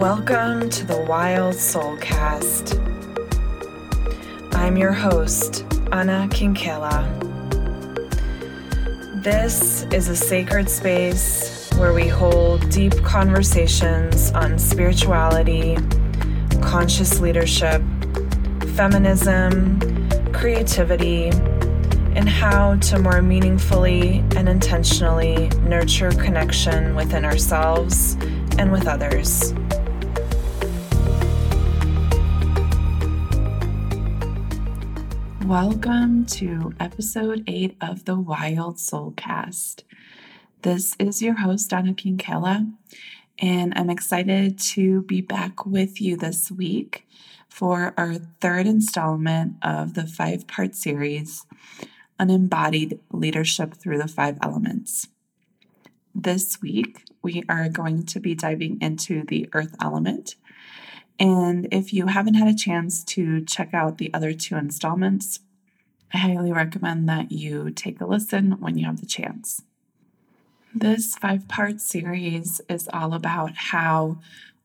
Welcome to the Wild Soulcast. I'm your host, Anna Kinkela. This is a sacred space where we hold deep conversations on spirituality, conscious leadership, feminism, creativity, and how to more meaningfully and intentionally nurture connection within ourselves and with others. Welcome to episode 8 of the Wild Soul Cast. This is your host, Donna Kinkela, and I'm excited to be back with you this week for our third installment of the five part series Unembodied Leadership Through the Five Elements. This week, we are going to be diving into the earth element and if you haven't had a chance to check out the other two installments, I highly recommend that you take a listen when you have the chance. This five part series is all about how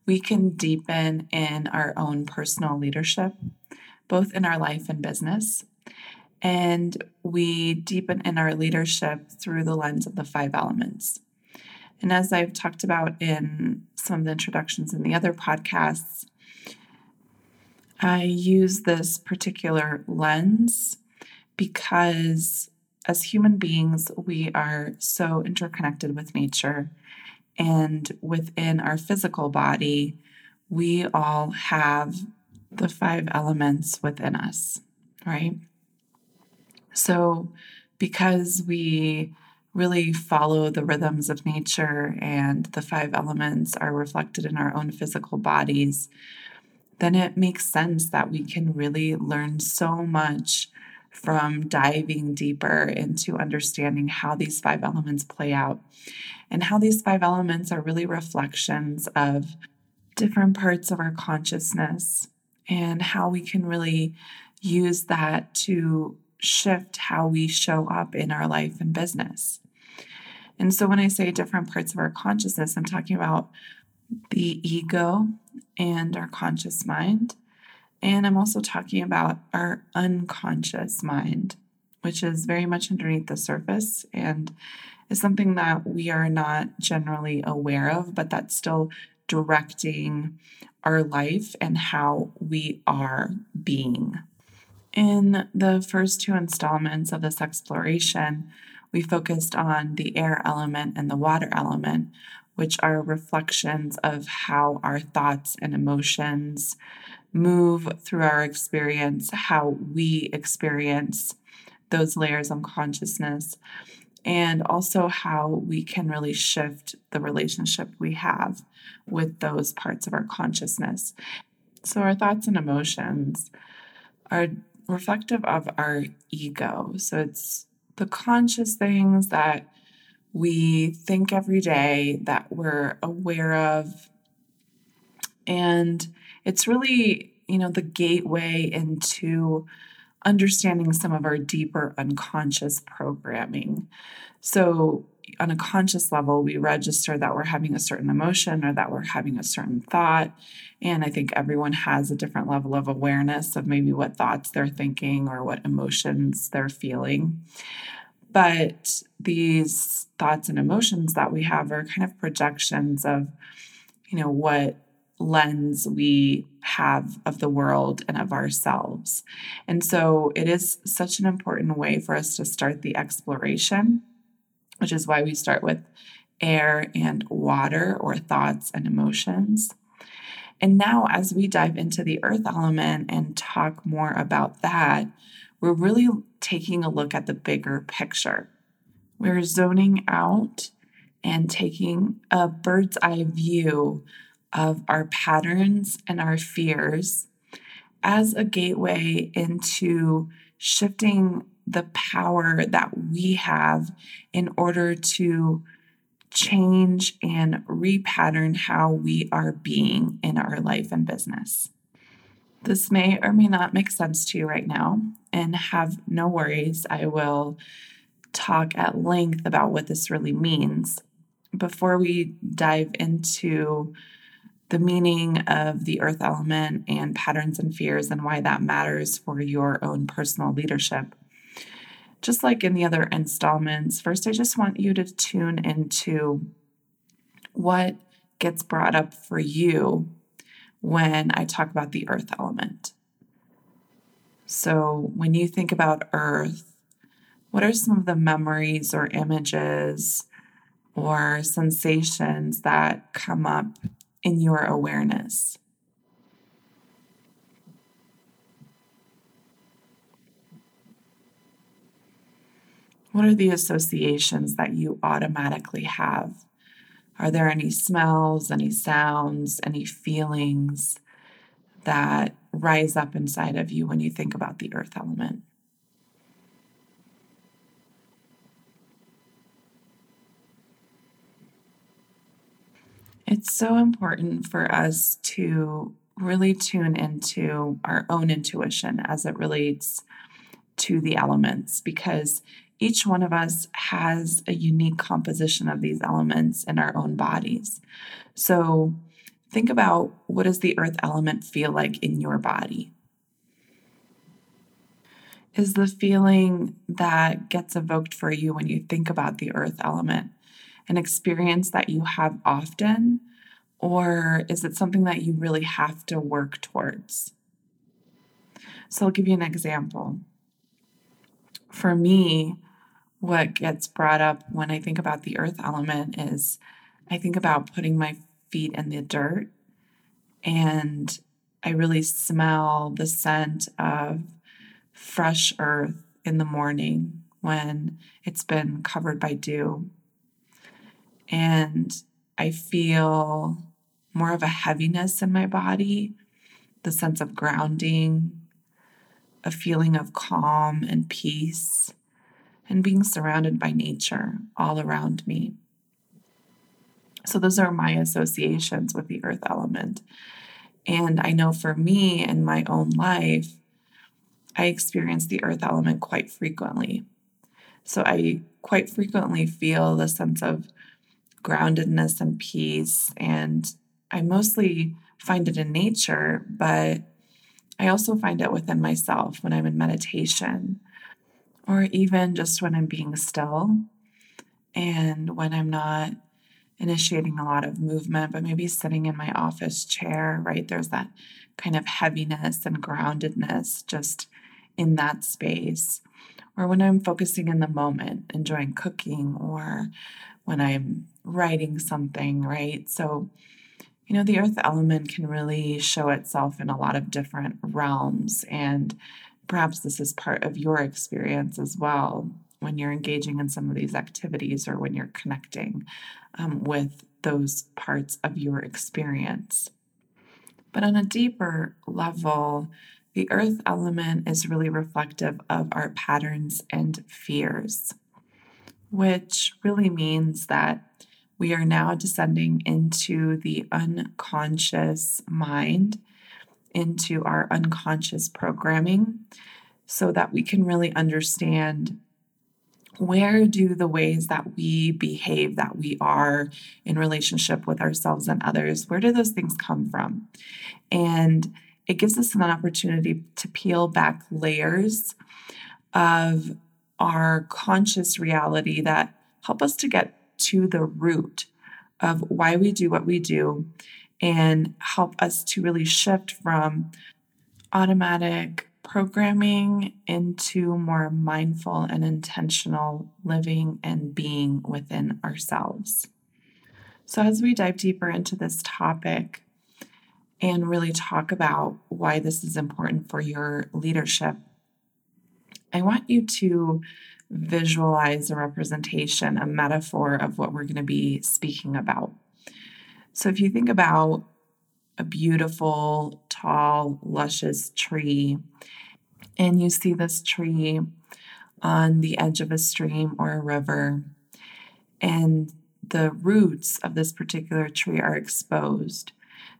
we can deepen in our own personal leadership, both in our life and business. And we deepen in our leadership through the lens of the five elements. And as I've talked about in some of the introductions in the other podcasts, I use this particular lens because as human beings, we are so interconnected with nature. And within our physical body, we all have the five elements within us, right? So, because we really follow the rhythms of nature and the five elements are reflected in our own physical bodies, then it makes sense that we can really learn so much from diving deeper into understanding how these five elements play out and how these five elements are really reflections of different parts of our consciousness and how we can really use that to shift how we show up in our life and business. And so when I say different parts of our consciousness, I'm talking about the ego and our conscious mind. And I'm also talking about our unconscious mind, which is very much underneath the surface and is something that we are not generally aware of, but that's still directing our life and how we are being. In the first two installments of this exploration, we focused on the air element and the water element, which are reflections of how our thoughts and emotions move through our experience, how we experience those layers of consciousness, and also how we can really shift the relationship we have with those parts of our consciousness. So, our thoughts and emotions are reflective of our ego. So, it's the conscious things that we think every day that we're aware of. And it's really, you know, the gateway into understanding some of our deeper unconscious programming. So, on a conscious level, we register that we're having a certain emotion or that we're having a certain thought. And I think everyone has a different level of awareness of maybe what thoughts they're thinking or what emotions they're feeling. But these thoughts and emotions that we have are kind of projections of, you know, what lens we have of the world and of ourselves. And so it is such an important way for us to start the exploration, which is why we start with air and water or thoughts and emotions. And now, as we dive into the earth element and talk more about that, we're really taking a look at the bigger picture. We're zoning out and taking a bird's eye view of our patterns and our fears as a gateway into shifting the power that we have in order to change and repattern how we are being in our life and business. This may or may not make sense to you right now, and have no worries. I will talk at length about what this really means. Before we dive into the meaning of the earth element and patterns and fears and why that matters for your own personal leadership. Just like in the other installments, first I just want you to tune into what gets brought up for you when I talk about the earth element. So, when you think about earth, what are some of the memories or images or sensations that come up in your awareness? What are the associations that you automatically have? Are there any smells, any sounds, any feelings that rise up inside of you when you think about the earth element? It's so important for us to really tune into our own intuition as it relates to the elements because each one of us has a unique composition of these elements in our own bodies. So think about what does the earth element feel like in your body? Is the feeling that gets evoked for you when you think about the earth element an experience that you have often, or is it something that you really have to work towards? So I'll give you an example. For me, what gets brought up when I think about the earth element is I think about putting my feet in the dirt and I really smell the scent of fresh earth in the morning when it's been covered by dew. And I feel more of a heaviness in my body, the sense of grounding, a feeling of calm and peace, and being surrounded by nature all around me. So, those are my associations with the earth element. And I know for me in my own life, I experience the earth element quite frequently. So, I quite frequently feel the sense of groundedness and peace. And I mostly find it in nature, but I also find it within myself when I'm in meditation or even just when I'm being still and when I'm not initiating a lot of movement, but maybe sitting in my office chair, right? There's that kind of heaviness and groundedness just in that space. Or when I'm focusing in the moment, enjoying cooking, or when I'm writing something, right? So, you know, the earth element can really show itself in a lot of different realms. And perhaps this is part of your experience as well when you're engaging in some of these activities or when you're connecting um, with those parts of your experience. But on a deeper level, the earth element is really reflective of our patterns and fears, which really means that we are now descending into the unconscious mind, into our unconscious programming, so that we can really understand where do the ways that we behave, that we are in relationship with ourselves and others, where do those things come from? And it gives us an opportunity to peel back layers of our conscious reality that help us to get to the root of why we do what we do and help us to really shift from automatic programming into more mindful and intentional living and being within ourselves. So, as we dive deeper into this topic and really talk about why this is important for your leadership, I want you to visualize a representation, a metaphor of what we're going to be speaking about. So, if you think about a beautiful, tall, luscious tree, and you see this tree on the edge of a stream or a river, and the roots of this particular tree are exposed.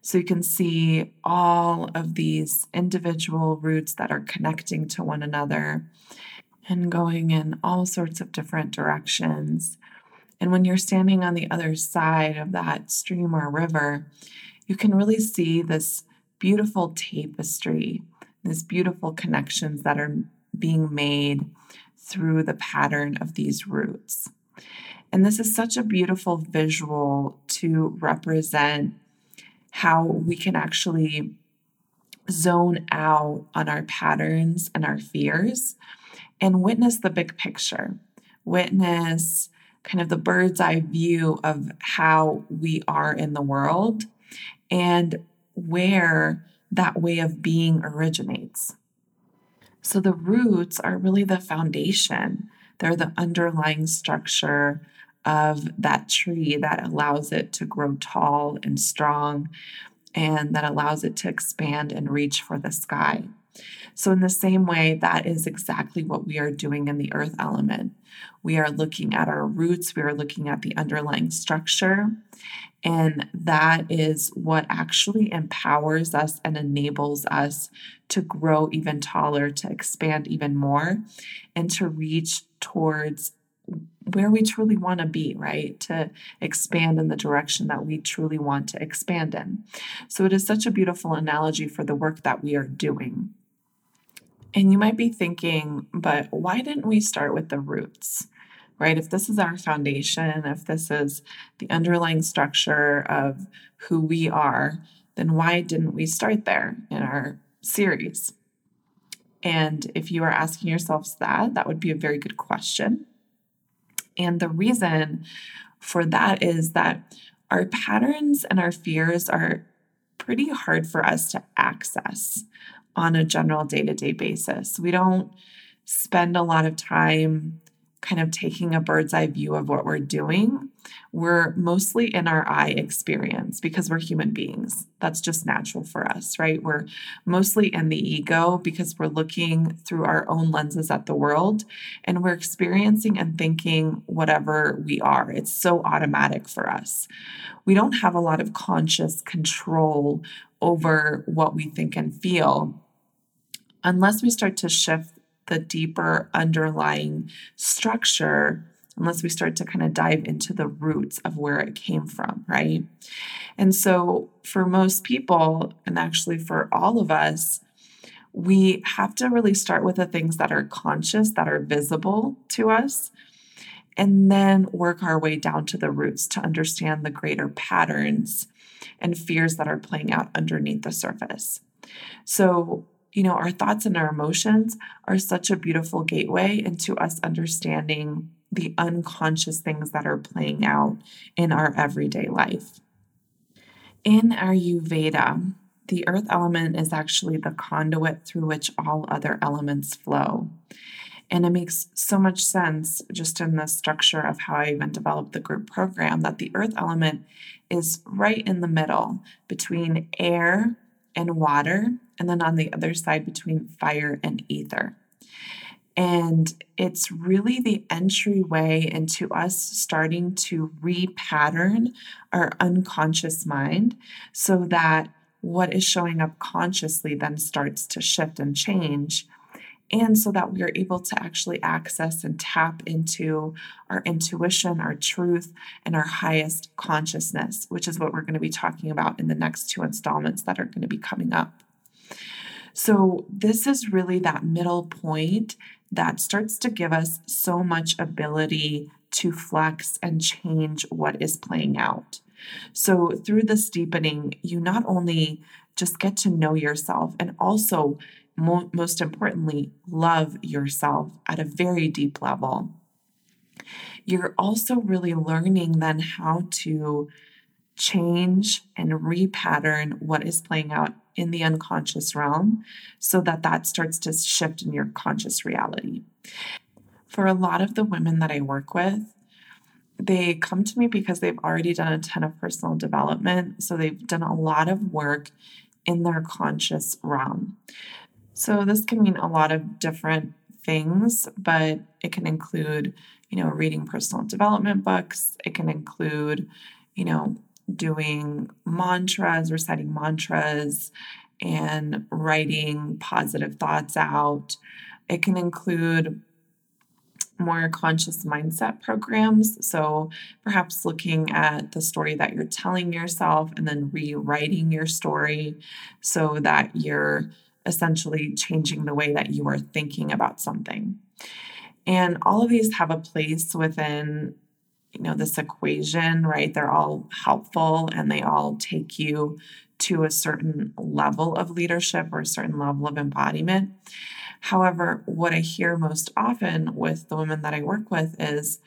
So you can see all of these individual roots that are connecting to one another and going in all sorts of different directions. And when you're standing on the other side of that stream or river, you can really see this beautiful tapestry, these beautiful connections that are being made through the pattern of these roots. And this is such a beautiful visual to represent how we can actually zone out on our patterns and our fears and witness the big picture, witness kind of the bird's eye view of how we are in the world and where that way of being originates. So the roots are really the foundation, they're the underlying structure of that tree that allows it to grow tall and strong and that allows it to expand and reach for the sky. So, in the same way, that is exactly what we are doing in the earth element. We are looking at our roots, we are looking at the underlying structure, and that is what actually empowers us and enables us to grow even taller, to expand even more, and to reach towards where we truly want to be, right? To expand in the direction that we truly want to expand in. So, it is such a beautiful analogy for the work that we are doing. And you might be thinking, but why didn't we start with the roots? Right? If this is our foundation, if this is the underlying structure of who we are, then why didn't we start there in our series? And if you are asking yourselves that, that would be a very good question. And the reason for that is that our patterns and our fears are pretty hard for us to access on a general day to day basis. We don't spend a lot of time kind of taking a bird's eye view of what we're doing. We're mostly in our eye experience because we're human beings. That's just natural for us, right? We're mostly in the ego because we're looking through our own lenses at the world and we're experiencing and thinking whatever we are. It's so automatic for us. We don't have a lot of conscious control over what we think and feel unless we start to shift the deeper underlying structure, unless we start to kind of dive into the roots of where it came from, right? And so, for most people, and actually for all of us, we have to really start with the things that are conscious, that are visible to us, and then work our way down to the roots to understand the greater patterns and fears that are playing out underneath the surface. So, you know, our thoughts and our emotions are such a beautiful gateway into us understanding the unconscious things that are playing out in our everyday life. In our Ayurveda, the earth element is actually the conduit through which all other elements flow. And it makes so much sense just in the structure of how I even developed the group program that the earth element is right in the middle between air and water, and then on the other side between fire and ether. And it's really the entryway into us starting to repattern our unconscious mind so that what is showing up consciously then starts to shift and change and so that we are able to actually access and tap into our intuition, our truth, and our highest consciousness, which is what we're going to be talking about in the next two installments that are going to be coming up. So, this is really that middle point that starts to give us so much ability to flex and change what is playing out. So, through this deepening, you not only just get to know yourself and also mo- most importantly, love yourself at a very deep level. You're also really learning then how to change and repattern what is playing out in the unconscious realm so that that starts to shift in your conscious reality. For a lot of the women that I work with, they come to me because they've already done a ton of personal development. So they've done a lot of work in their conscious realm. So this can mean a lot of different things, but it can include, you know, reading personal development books. It can include, you know, doing mantras, reciting mantras, and writing positive thoughts out. It can include more conscious mindset programs. So perhaps looking at the story that you're telling yourself and then rewriting your story so that you're essentially changing the way that you are thinking about something. And all of these have a place within you know this equation, right? They're all helpful and they all take you to a certain level of leadership or a certain level of embodiment. However, what I hear most often with the women that I work with is,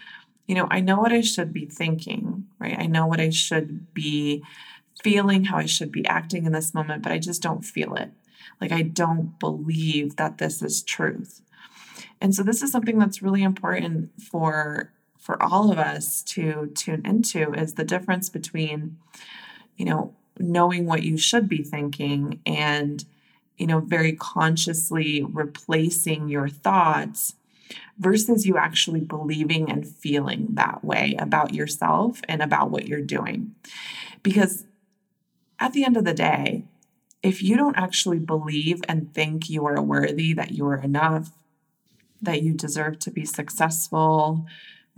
you know, I know what I should be thinking, right? I know what I should be feeling, how I should be acting in this moment, but I just don't feel it. Like I don't believe that this is truth. And so this is something that's really important for for all of us to tune into is the difference between you know knowing what you should be thinking and you know very consciously replacing your thoughts versus you actually believing and feeling that way about yourself and about what you're doing. Because at the end of the day if you don't actually believe and think you are worthy that you are enough that you deserve to be successful,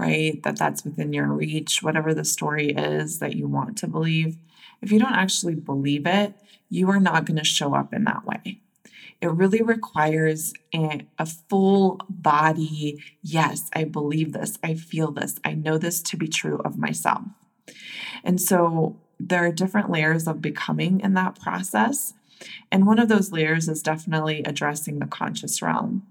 right? That that's within your reach, whatever the story is that you want to believe. If you don't actually believe it, you are not going to show up in that way. It really requires a, a, full body, yes, I believe this, I feel this, I know this to be true of myself. And so there are different layers of becoming in that process. And one of those layers is definitely addressing the conscious realm.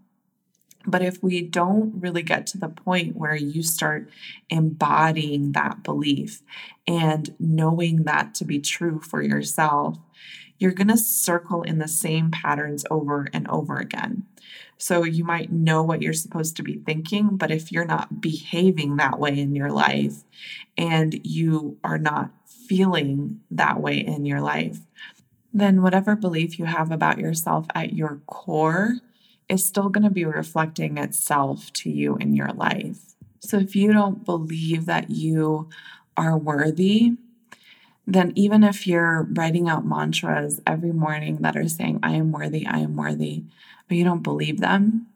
But if we don't really get to the point where you start embodying that belief and knowing that to be true for yourself, you're going to circle in the same patterns over and over again. So you might know what you're supposed to be thinking, but if you're not behaving that way in your life and you are not feeling that way in your life, then whatever belief you have about yourself at your core is still going to be reflecting itself to you in your life. So if you don't believe that you are worthy, then even if you're writing out mantras every morning that are saying, I am worthy, I am worthy, but you don't believe them,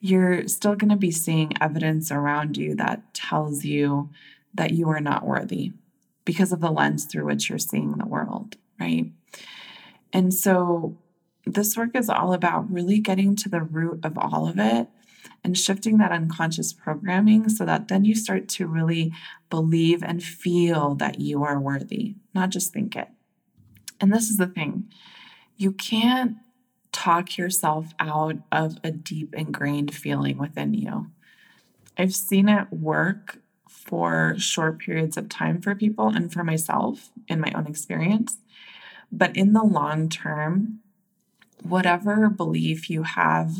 you're still going to be seeing evidence around you that tells you that you are not worthy because of the lens through which you're seeing the world, right? And so this work is all about really getting to the root of all of it and shifting that unconscious programming so that then you start to really believe and feel that you are worthy, not just think it. And this is the thing you can't talk yourself out of a deep ingrained feeling within you. I've seen it work for short periods of time for people and for myself in my own experience. But in the long term, whatever belief you have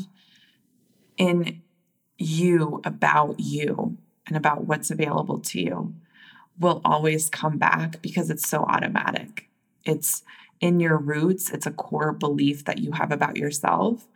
in you about you and about what's available to you will always come back because it's so automatic. It's in your roots, it's a core belief that you have about yourself.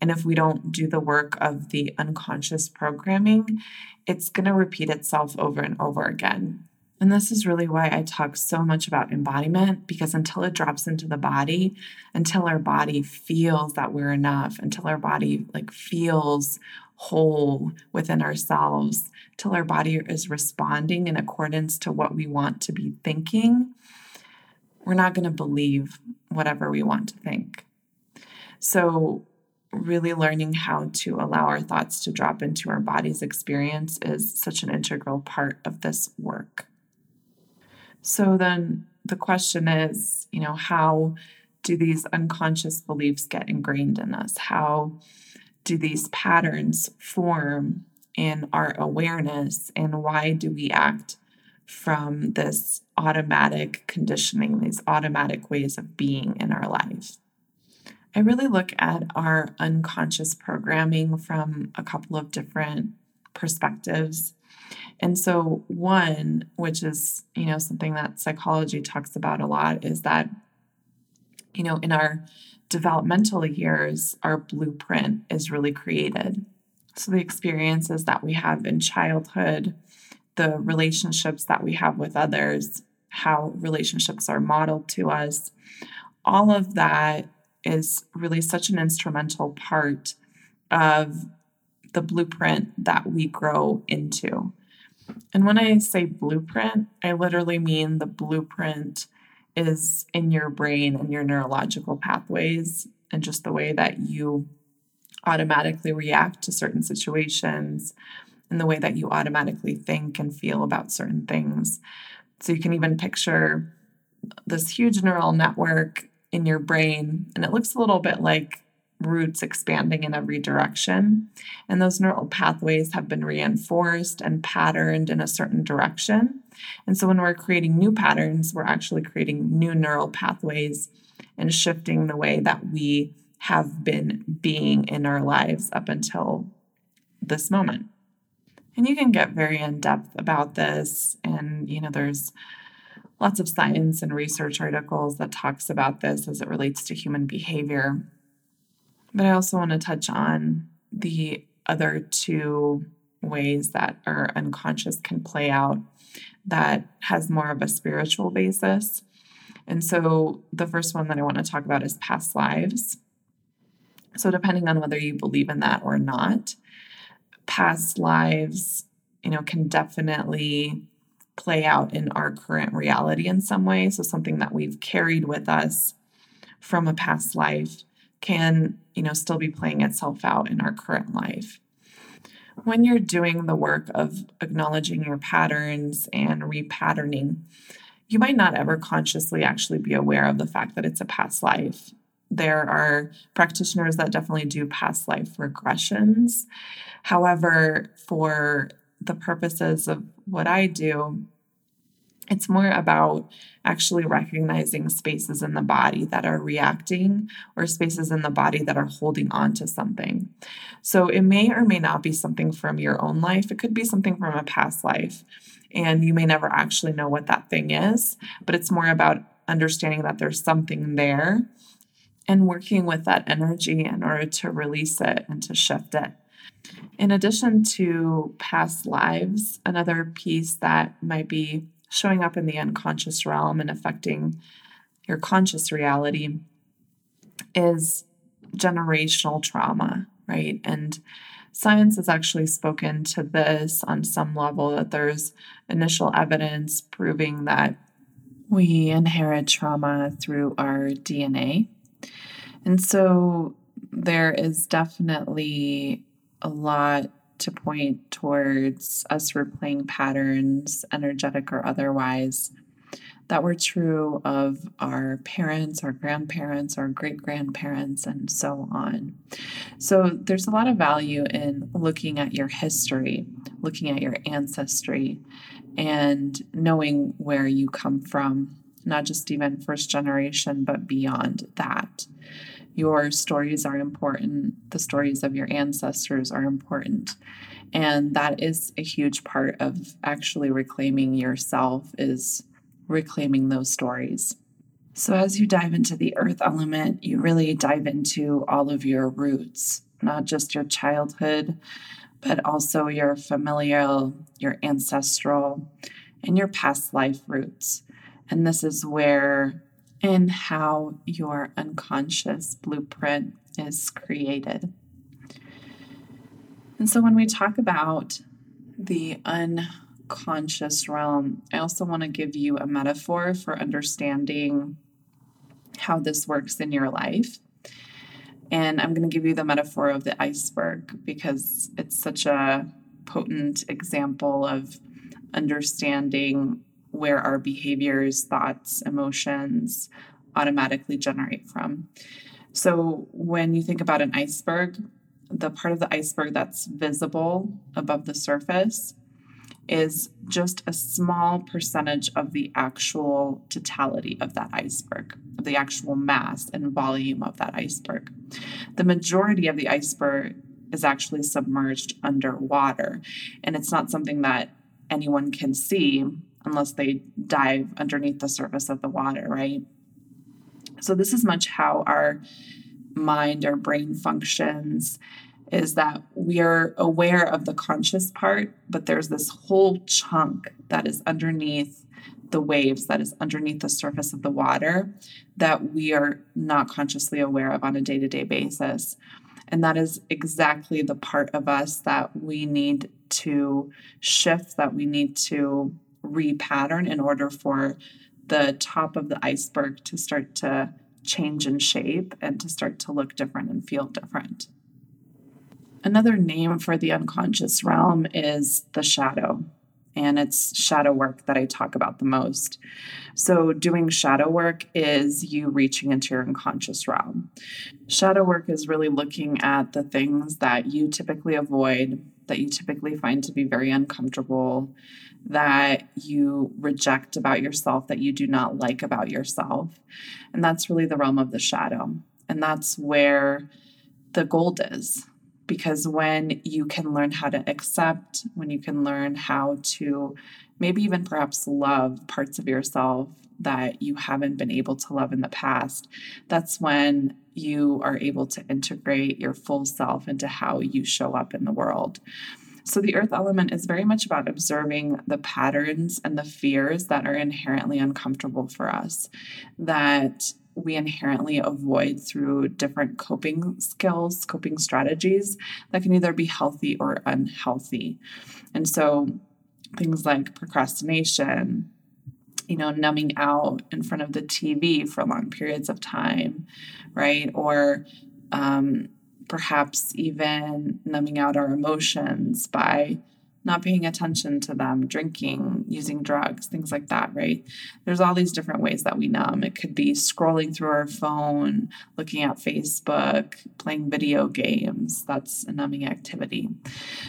And if we don't do the work of the unconscious programming, it's going to repeat itself over and over again. And this is really why I talk so much about embodiment because until it drops into the body, until our body feels that we're enough, until our body like feels whole within ourselves, till our body is responding in accordance to what we want to be thinking, we're not going to believe whatever we want to think. So, really learning how to allow our thoughts to drop into our body's experience is such an integral part of this work. So then the question is, you know, how do these unconscious beliefs get ingrained in us? How do these patterns form in our awareness? And why do we act from this automatic conditioning, these automatic ways of being in our life? I really look at our unconscious programming from a couple of different perspectives. And so, one, which is, you know, something that psychology talks about a lot, is that, you know, in our developmental years, our blueprint is really created. So, the experiences that we have in childhood, the relationships that we have with others, how relationships are modeled to us, all of that is really such an instrumental part of the blueprint that we grow into. And when I say blueprint, I literally mean the blueprint is in your brain and your neurological pathways and just the way that you automatically react to certain situations and the way that you automatically think and feel about certain things. So you can even picture this huge neural network in your brain, and it looks a little bit like roots expanding in every direction. And those neural pathways have been reinforced and patterned in a certain direction. And so when we're creating new patterns, we're actually creating new neural pathways and shifting the way that we have been being in our lives up until this moment. And you can get very in depth about this. And, you know, there's lots of science and research articles that talks about this as it relates to human behavior. But I also want to touch on the other two ways that our unconscious can play out that has more of a spiritual basis. And so the first one that I want to talk about is past lives. So, depending on whether you believe in that or not, past lives, you know, can definitely play out in our current reality in some way. So, something that we've carried with us from a past life can, you know, still be playing itself out in our current life. When you're doing the work of acknowledging your patterns and repatterning, you might not ever consciously actually be aware of the fact that it's a past life. There are practitioners that definitely do past life regressions. However, for the purposes of what I do, it's more about actually recognizing spaces in the body that are reacting or spaces in the body that are holding on to something. So it may or may not be something from your own life, it could be something from a past life. And you may never actually know what that thing is, but it's more about understanding that there's something there and working with that energy in order to release it and to shift it. In addition to past lives, another piece that might be showing up in the unconscious realm and affecting your conscious reality is generational trauma, right? And science has actually spoken to this on some level that there's initial evidence proving that we inherit trauma through our DNA. And so there is definitely a lot to point towards us replaying patterns, energetic or otherwise, that were true of our parents, our grandparents, our great grandparents, and so on. So there's a lot of value in looking at your history, looking at your ancestry, and knowing where you come from, not just even first generation, but beyond that. Your stories are important. The stories of your ancestors are important. And that is a huge part of actually reclaiming yourself is reclaiming those stories. So as you dive into the earth element, you really dive into all of your roots, not just your childhood, but also your familial, your ancestral, and your past life roots. And this is where in how your unconscious blueprint is created. And so when we talk about the unconscious realm, I also want to give you a metaphor for understanding how this works in your life. And I'm going to give you the metaphor of the iceberg because it's such a potent example of understanding where our behaviors, thoughts, emotions automatically generate from. So, when you think about an iceberg, the part of the iceberg that's visible above the surface is just a small percentage of the actual totality of that iceberg, of the actual mass and volume of that iceberg. The majority of the iceberg is actually submerged underwater, and it's not something that anyone can see unless they dive underneath the surface of the water, right? So, this is much how our mind, our brain functions is that we are aware of the conscious part, but there's this whole chunk that is underneath the waves, that is underneath the surface of the water, that we are not consciously aware of on a day to day basis. And that is exactly the part of us that we need to shift, that we need to repattern in order for the top of the iceberg to start to change in shape and to start to look different and feel different. Another name for the unconscious realm is the shadow and it's shadow work that I talk about the most. So, doing shadow work is you reaching into your unconscious realm. Shadow work is really looking at the things that you typically avoid, that you typically find to be very uncomfortable, that you reject about yourself, that you do not like about yourself. And that's really the realm of the shadow. And that's where the gold is because when you can learn how to accept, when you can learn how to maybe even perhaps love parts of yourself that you haven't been able to love in the past, that's when you are able to integrate your full self into how you show up in the world. So, the earth element is very much about observing the patterns and the fears that are inherently uncomfortable for us, that we inherently avoid through different coping skills, coping strategies that can either be healthy or unhealthy. And so things like procrastination, you know, numbing out in front of the TV for long periods of time, right? Or um, perhaps even numbing out our emotions by not paying attention to them, drinking, using drugs, things like that, right? There's all these different ways that we numb. It could be scrolling through our phone, looking at Facebook, playing video games. That's a numbing activity.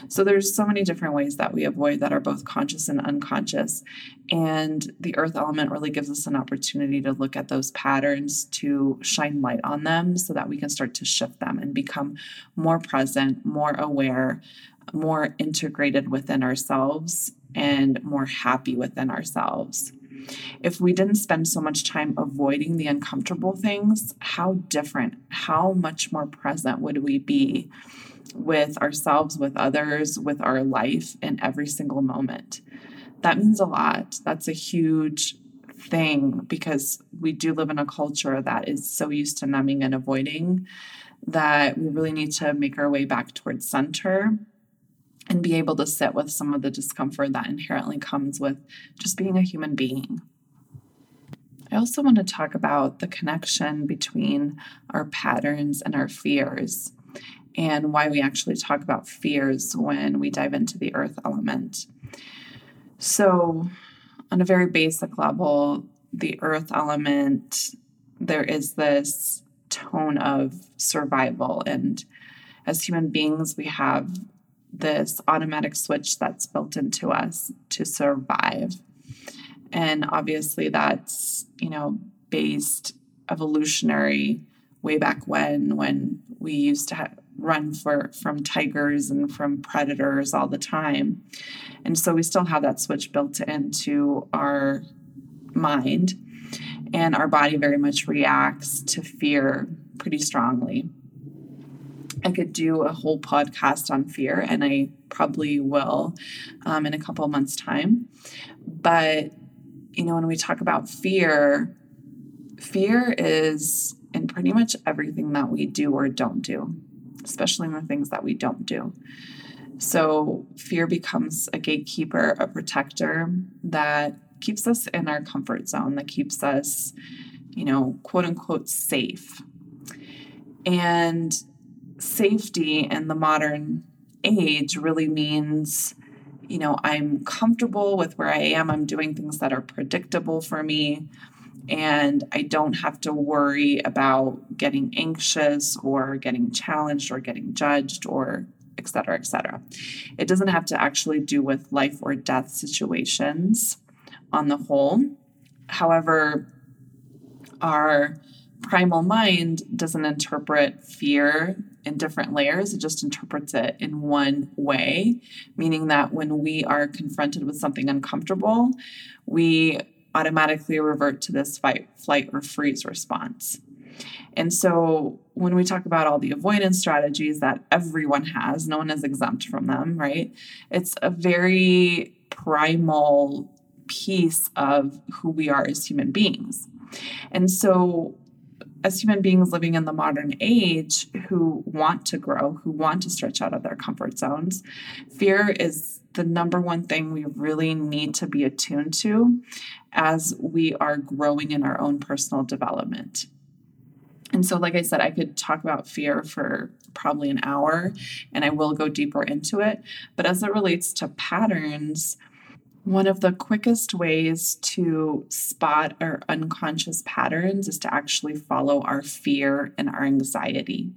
So there's so many different ways that we avoid that are both conscious and unconscious. And the earth element really gives us an opportunity to look at those patterns, to shine light on them so that we can start to shift them and become more present, more aware more integrated within ourselves and more happy within ourselves. If we didn't spend so much time avoiding the uncomfortable things, how different, how much more present would we be with ourselves, with others, with our life in every single moment? That means a lot. That's a huge thing because we do live in a culture that is so used to numbing and avoiding that we really need to make our way back towards center and be able to sit with some of the discomfort that inherently comes with just being a human being. I also want to talk about the connection between our patterns and our fears and why we actually talk about fears when we dive into the earth element. So, on a very basic level, the earth element, there is this tone of survival. And as human beings, we have this automatic switch that's built into us to survive. And obviously, that's, you know, based evolutionary way back when, when we used to run for from tigers and from predators all the time. And so we still have that switch built into our mind. And our body very much reacts to fear pretty strongly. I could do a whole podcast on fear, and I probably will um, in a couple months' time. But, you know, when we talk about fear, fear is in pretty much everything that we do or don't do, especially in the things that we don't do. So, fear becomes a gatekeeper, a protector that keeps us in our comfort zone, that keeps us, you know, quote unquote, safe. And safety in the modern age really means you know i'm comfortable with where i am. I'm doing things that are predictable for me and i don't have to worry about getting anxious or getting challenged or getting judged or et cetera et cetera. It doesn't have to actually do with life or death situations on the whole. However our primal mind doesn't interpret fear in different layers. It just interprets it in one way, meaning that when we are confronted with something uncomfortable, we automatically revert to this fight, flight, or freeze response. And so when we talk about all the avoidance strategies that everyone has, no one is exempt from them, right? It's a very primal piece of who we are as human beings. And so as human beings living in the modern age who want to grow, who want to stretch out of their comfort zones, fear is the number one thing we really need to be attuned to as we are growing in our own personal development. And so, like I said, I could talk about fear for probably an hour and I will go deeper into it. But as it relates to patterns, one of the quickest ways to spot our unconscious patterns is to actually follow our fear and our anxiety.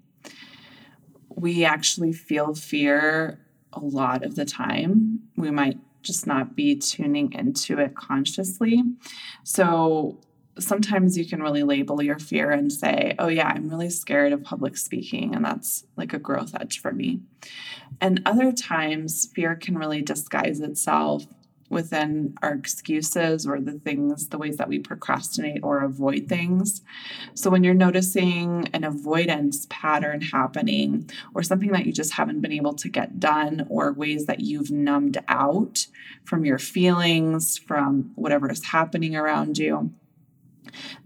We actually feel fear a lot of the time. We might just not be tuning into it consciously. So sometimes you can really label your fear and say, oh, yeah, I'm really scared of public speaking. And that's like a growth edge for me. And other times, fear can really disguise itself within our excuses or the things, the ways that we procrastinate or avoid things. So when you're noticing an avoidance pattern happening or something that you just haven't been able to get done or ways that you've numbed out from your feelings, from whatever is happening around you,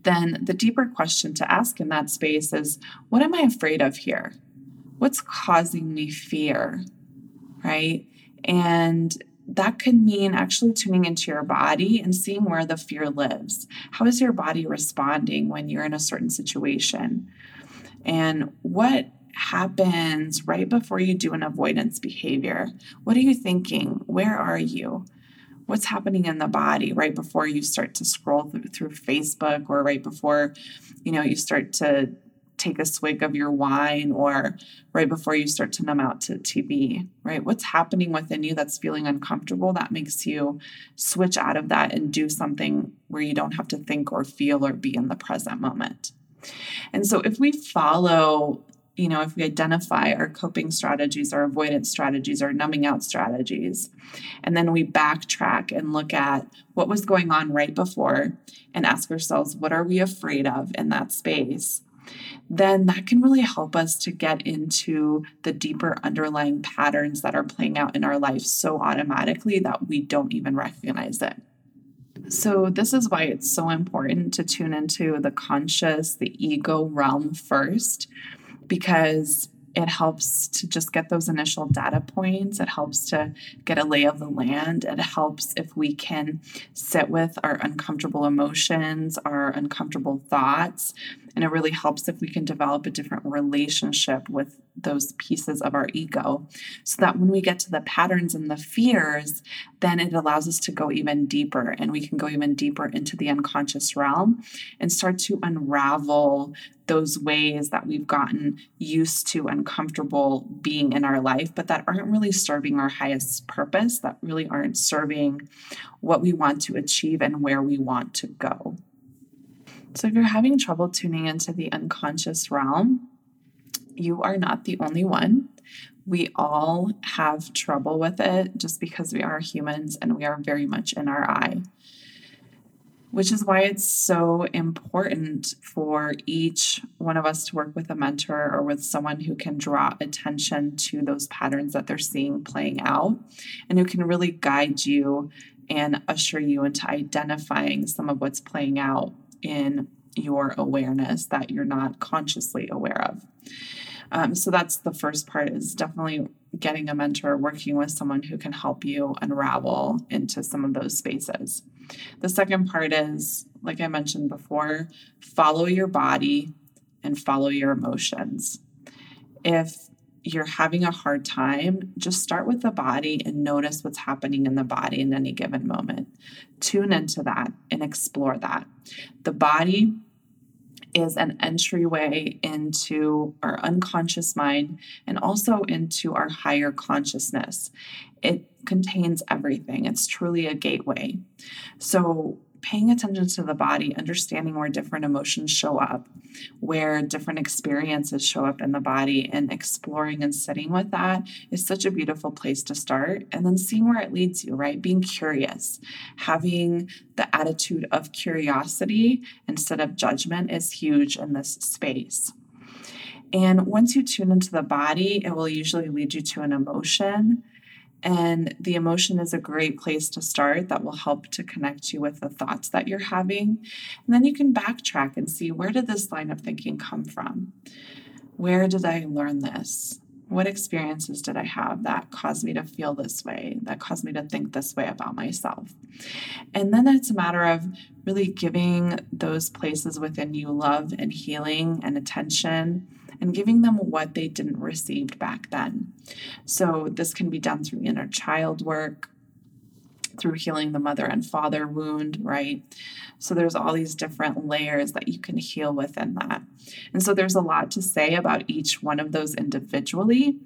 then the deeper question to ask in that space is what am I afraid of here? What's causing me fear? Right? And that could mean actually tuning into your body and seeing where the fear lives. How is your body responding when you're in a certain situation? And what happens right before you do an avoidance behavior? What are you thinking? Where are you? What's happening in the body right before you start to scroll through, through Facebook or right before you know you start to take a swig of your wine or right before you start to numb out to TV, right? What's happening within you that's feeling uncomfortable that makes you switch out of that and do something where you don't have to think or feel or be in the present moment. And so if we follow you know, if we identify our coping strategies, our avoidance strategies, our numbing out strategies, and then we backtrack and look at what was going on right before and ask ourselves, what are we afraid of in that space? Then that can really help us to get into the deeper underlying patterns that are playing out in our life so automatically that we don't even recognize it. So, this is why it's so important to tune into the conscious, the ego realm first, because it helps to just get those initial data points. It helps to get a lay of the land. It helps if we can sit with our uncomfortable emotions, our uncomfortable thoughts. And it really helps if we can develop a different relationship with those pieces of our ego so that when we get to the patterns and the fears, then it allows us to go even deeper and we can go even deeper into the unconscious realm and start to unravel those ways that we've gotten used to and comfortable being in our life, but that aren't really serving our highest purpose, that really aren't serving what we want to achieve and where we want to go. So, if you're having trouble tuning into the unconscious realm, you are not the only one. We all have trouble with it just because we are humans and we are very much in our eye. Which is why it's so important for each one of us to work with a mentor or with someone who can draw attention to those patterns that they're seeing playing out and who can really guide you and usher you into identifying some of what's playing out in your awareness that you're not consciously aware of. Um, so that's the first part is definitely getting a mentor, working with someone who can help you unravel into some of those spaces. The second part is, like I mentioned before, follow your body and follow your emotions. If you're having a hard time, just start with the body and notice what's happening in the body in any given moment. Tune into that and explore that. The body is an entryway into our unconscious mind and also into our higher consciousness. It contains everything, it's truly a gateway. So, paying attention to the body, understanding where different emotions show up, where different experiences show up in the body, and exploring and sitting with that is such a beautiful place to start. And then seeing where it leads you, right? Being curious, having the attitude of curiosity instead of judgment is huge in this space. And once you tune into the body, it will usually lead you to an emotion And the emotion is a great place to start that will help to connect you with the thoughts that you're having. And then you can backtrack and see where did this line of thinking come from? Where did I learn this? What experiences did I have that caused me to feel this way, that caused me to think this way about myself? And then it's a matter of really giving those places within you love and healing and attention and giving them what they didn't receive back then. So, this can be done through inner child work, through healing the mother and father wound, right? So there's all these different layers that you can heal within that. And so there's a lot to say about each one of those individually.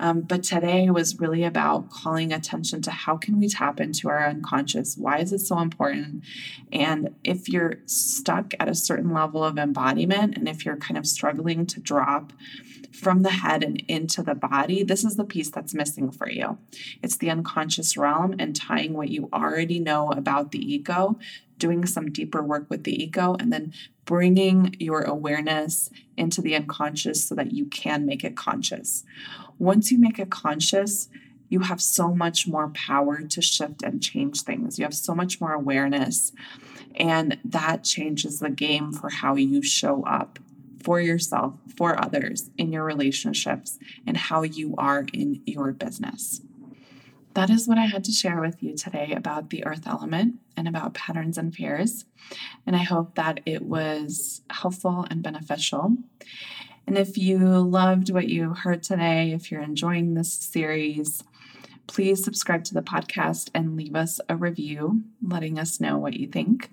Um, but today was really about calling attention to how can we tap into our unconscious? Why is it so important? And if you're stuck at a certain level of embodiment and if you're kind of struggling to drop, from the head and into the body, this is the piece that's missing for you. It's the unconscious realm and tying what you already know about the ego, doing some deeper work with the ego, and then bringing your awareness into the unconscious so that you can make it conscious. Once you make it conscious, you have so much more power to shift and change things. You have so much more awareness, and that changes the game for how you show up for yourself, for others, in your relationships, and how you are in your business. That is what I had to share with you today about the earth element and about patterns and fears. And I hope that it was helpful and beneficial. And if you loved what you heard today, if you're enjoying this series, please subscribe to the podcast and leave us a review letting us know what you think.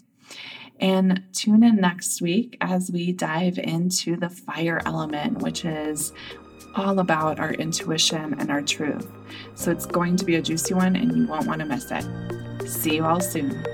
And tune in next week as we dive into the fire element, which is all about our intuition and our truth. So it's going to be a juicy one, and you won't want to miss it. See you all soon.